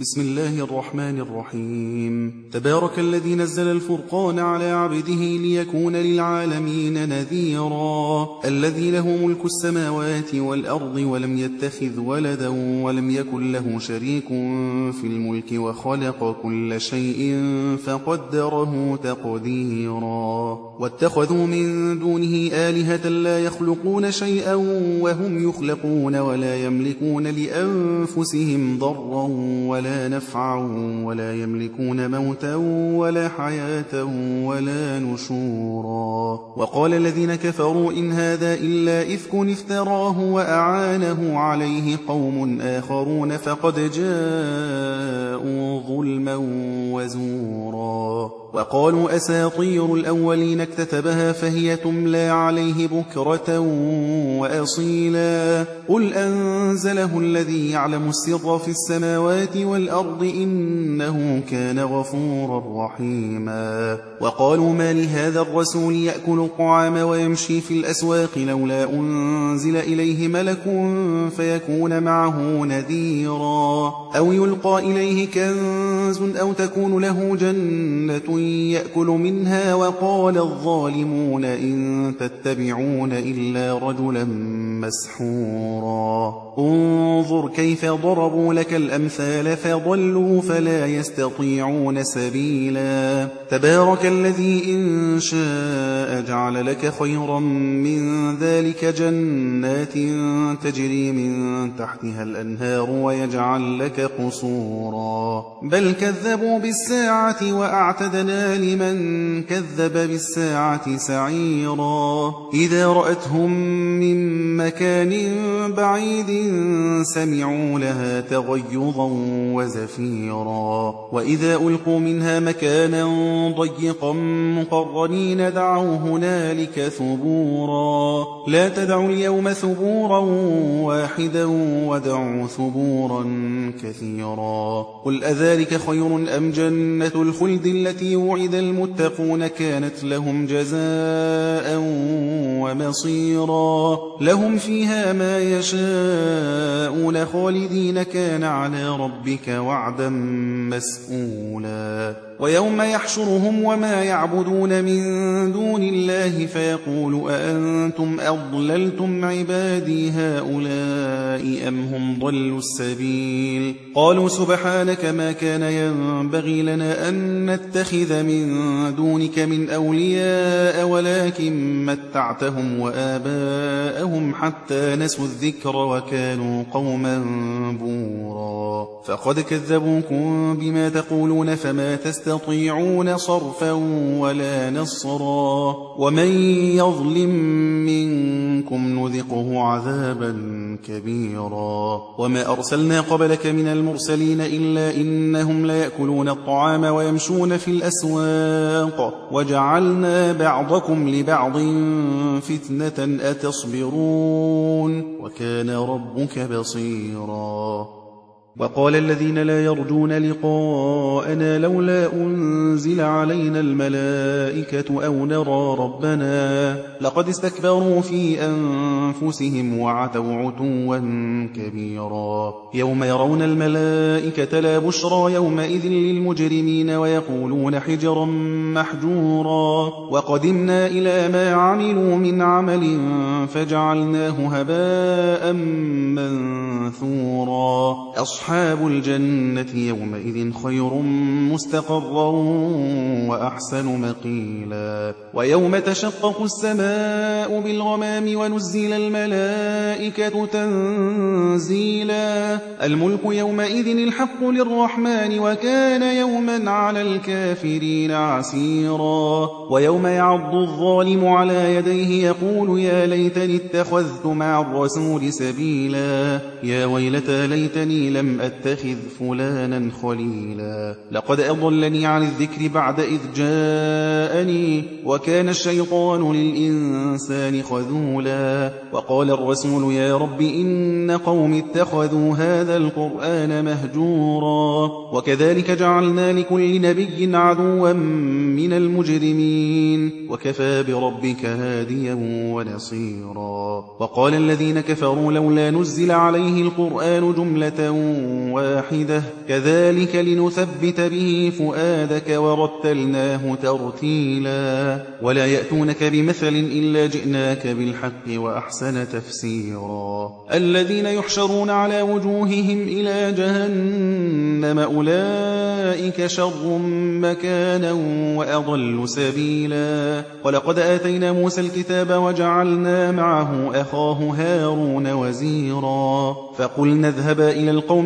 بسم الله الرحمن الرحيم. تبارك الذي نزل الفرقان على عبده ليكون للعالمين نذيرا. الذي له ملك السماوات والأرض ولم يتخذ ولدا ولم يكن له شريك في الملك وخلق كل شيء فقدره تقديرا. واتخذوا من دونه آلهة لا يخلقون شيئا وهم يخلقون ولا يملكون لأنفسهم ضرا ولا ولا نفعا ولا يملكون موتا ولا حياة ولا نشورا. وقال الذين كفروا إن هذا إلا إفك افتراه وأعانه عليه قوم آخرون فقد جاءوا ظلما وزورا. وقالوا أساطير الأولين اكتتبها فهي تملى عليه بكرة وأصيلا قل أنزله الذي يعلم السر في السماوات والأرض إنه كان غفورا رحيما وقالوا ما لهذا الرسول يأكل الطعام ويمشي في الأسواق لولا أنزل إليه ملك فيكون معه نذيرا أو يلقى إليه كنز أو تكون له جنة يأكل منها وقال الظالمون إن تتبعون إلا رجلا مسحورا. انظر كيف ضربوا لك الأمثال فضلوا فلا يستطيعون سبيلا. تبارك الذي إن شاء جعل لك خيرا من ذلك جنات تجري من تحتها الأنهار ويجعل لك قصورا. بل كذبوا بالساعة وأعتدنا لمن كذب بالساعة سعيرا. إذا رأتهم من مكان بعيد سمعوا لها تغيظا وزفيرا. وإذا ألقوا منها مكانا ضيقا مقرنين دعوا هنالك ثبورا. لا تدعوا اليوم ثبورا واحدا ودعوا ثبورا كثيرا. قل أذلك خير أم جنة الخلد التي وعد المتقون كانت لهم جزاء ومصيرا. لهم فيها ما يشاءون خالدين كان على ربك وعدا مسئولا ويوم يحشرهم وما يعبدون من دون الله فيقول أأنتم أضللتم عبادي هؤلاء أم هم ضلوا السبيل؟ قالوا سبحانك ما كان ينبغي لنا أن نتخذ من دونك من أولياء ولكن متعتهم وآباءهم حتى نسوا الذكر وكانوا قوما بورا. فقد كذبوكم بما تقولون فما تستطيعون يستطيعون صرفا ولا نصرا ومن يظلم منكم نذقه عذابا كبيرا وما أرسلنا قبلك من المرسلين إلا إنهم ليأكلون الطعام ويمشون في الأسواق وجعلنا بعضكم لبعض فتنة أتصبرون وكان ربك بصيرا وقال الذين لا يرجون لقاءنا لولا أنزل علينا الملائكة أو نرى ربنا لقد استكبروا في أنفسهم وعتوا عتوا كبيرا يوم يرون الملائكة لا بشرى يومئذ للمجرمين ويقولون حجرا محجورا وقدمنا إلى ما عملوا من عمل فجعلناه هباء منثورا أصحاب الجنة يومئذ خير مستقرا وأحسن مقيلا. ويوم تشقق السماء بالغمام ونزل الملائكة تنزيلا. الملك يومئذ الحق للرحمن وكان يوما على الكافرين عسيرا. ويوم يعض الظالم على يديه يقول يا ليتني اتخذت مع الرسول سبيلا. يا ويلتى ليتني لم أتخذ فلانا خليلا. لقد أضلني عن الذكر بعد إذ جاءني وكان الشيطان للإنسان خذولا. وقال الرسول يا رب إن قوم اتخذوا هذا القرآن مهجورا. وكذلك جعلنا لكل نبي عدوا من المجرمين. وكفى بربك هاديا ونصيرا. وقال الذين كفروا لولا نزل عليه القرآن جملة واحدة. كذلك لنثبت به فؤادك ورتلناه ترتيلا. ولا يأتونك بمثل إلا جئناك بالحق وأحسن تفسيرا. الذين يحشرون على وجوههم إلى جهنم أولئك شر مكانا وأضل سبيلا. ولقد آتينا موسى الكتاب وجعلنا معه أخاه هارون وزيرا. فقلنا اذهبا إلى القوم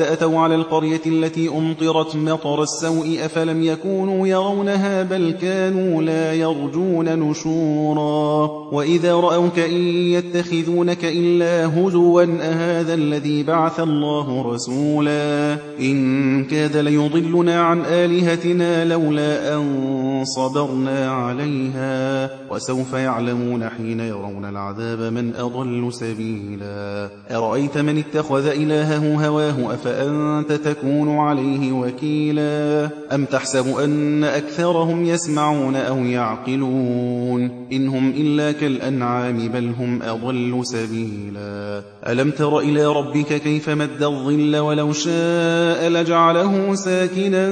أتوا على القرية التي أمطرت مطر السوء أفلم يكونوا يرونها بل كانوا لا يرجون نشورا وإذا رأوك إن يتخذونك إلا هزوا أهذا الذي بعث الله رسولا إن كاد ليضلنا عن آلهتنا لولا أن صبرنا عليها وسوف يعلمون حين يرون العذاب من أضل سبيلا أرأيت من اتخذ إلهه هواه أفأنت تكون عليه وكيلا. أم تحسب أن أكثرهم يسمعون أو يعقلون؟ إن هم إلا كالأنعام بل هم أضل سبيلا. ألم تر إلى ربك كيف مد الظل ولو شاء لجعله ساكنا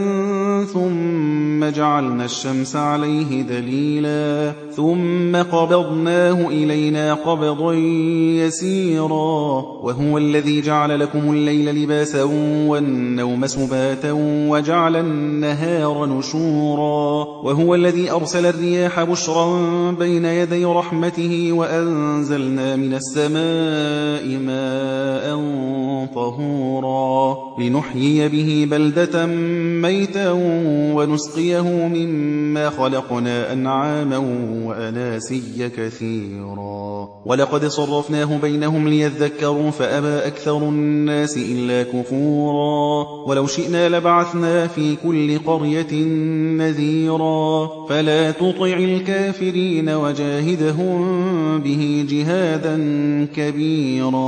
ثم جعلنا الشمس عليه دليلا ثم قبضناه إلينا قبضا يسيرا وهو الذي جعل لكم الليل لباسا والنوم سباتا وجعل النهار نشورا وهو الذي أرسل الرياح بشرا بين يدي رحمته وأنزلنا من السماء ماء طهورا لنحيي به بلدة ميتا ونسقيه مما خلقنا أنعاما وأناسيا كثيرا. ولقد صرفناه بينهم ليذكروا فأبى أكثر الناس إلا كفورا. ولو شئنا لبعثنا في كل قرية نذيرا. فلا تطع الكافرين وجاهدهم به جهادا كبيرا.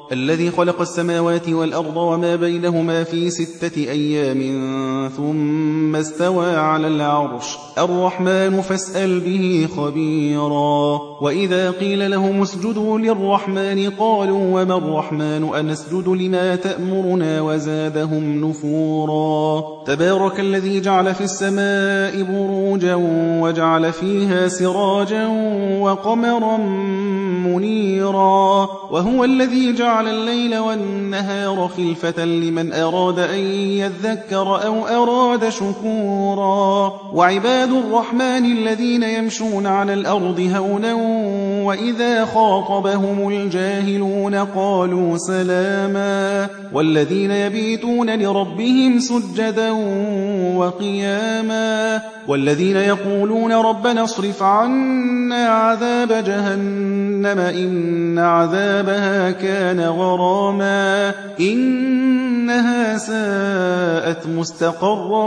الذي خلق السماوات والأرض وما بينهما في ستة أيام ثم استوى على العرش. الرحمن فاسأل به خبيرا. وإذا قيل لهم اسجدوا للرحمن قالوا وما الرحمن؟ أنسجد لما تأمرنا وزادهم نفورا. تبارك الذي جعل في السماء بروجا وجعل فيها سراجا وقمرا منيرا. وهو الذي جعل الليل والنهار خلفة لمن أراد أن يذكر أو أراد شكورا. وعباد الرحمن الذين يمشون على الأرض هونا وإذا خاطبهم الجاهلون قالوا سلاما والذين يبيتون لربهم سجدا وقياما والذين يقولون ربنا اصرف عنا عذاب جهنم إن عذابها كان غراما إنها ساءت مستقرا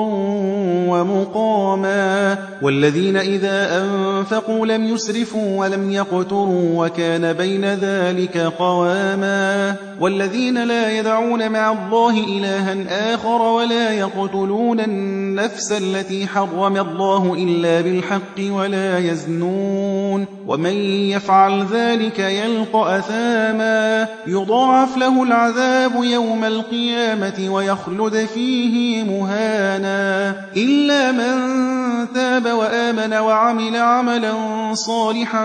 ومقاما والذين إذا أنفقوا لم يسرفوا ولم يقتروا وكان بين ذلك قواما والذين لا يدعون مع الله إلها آخر ولا يقتلون النفس التي حرم الله إلا بالحق ولا يزنون ومن يفعل ذلك يلقى أثاما يضاعف له العذاب يوم القيامة ويخلد فيه مهانا إلا من تاب وآمن وعمل عملا صالحا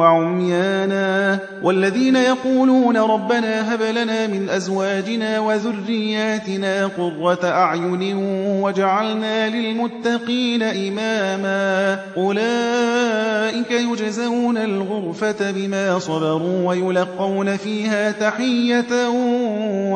وعميانا والذين يقولون ربنا هب لنا من أزواجنا وذرياتنا قرة أعين وجعلنا للمتقين إماما أولئك يجزون الغرفة بما صبروا ويلقون فيها تحية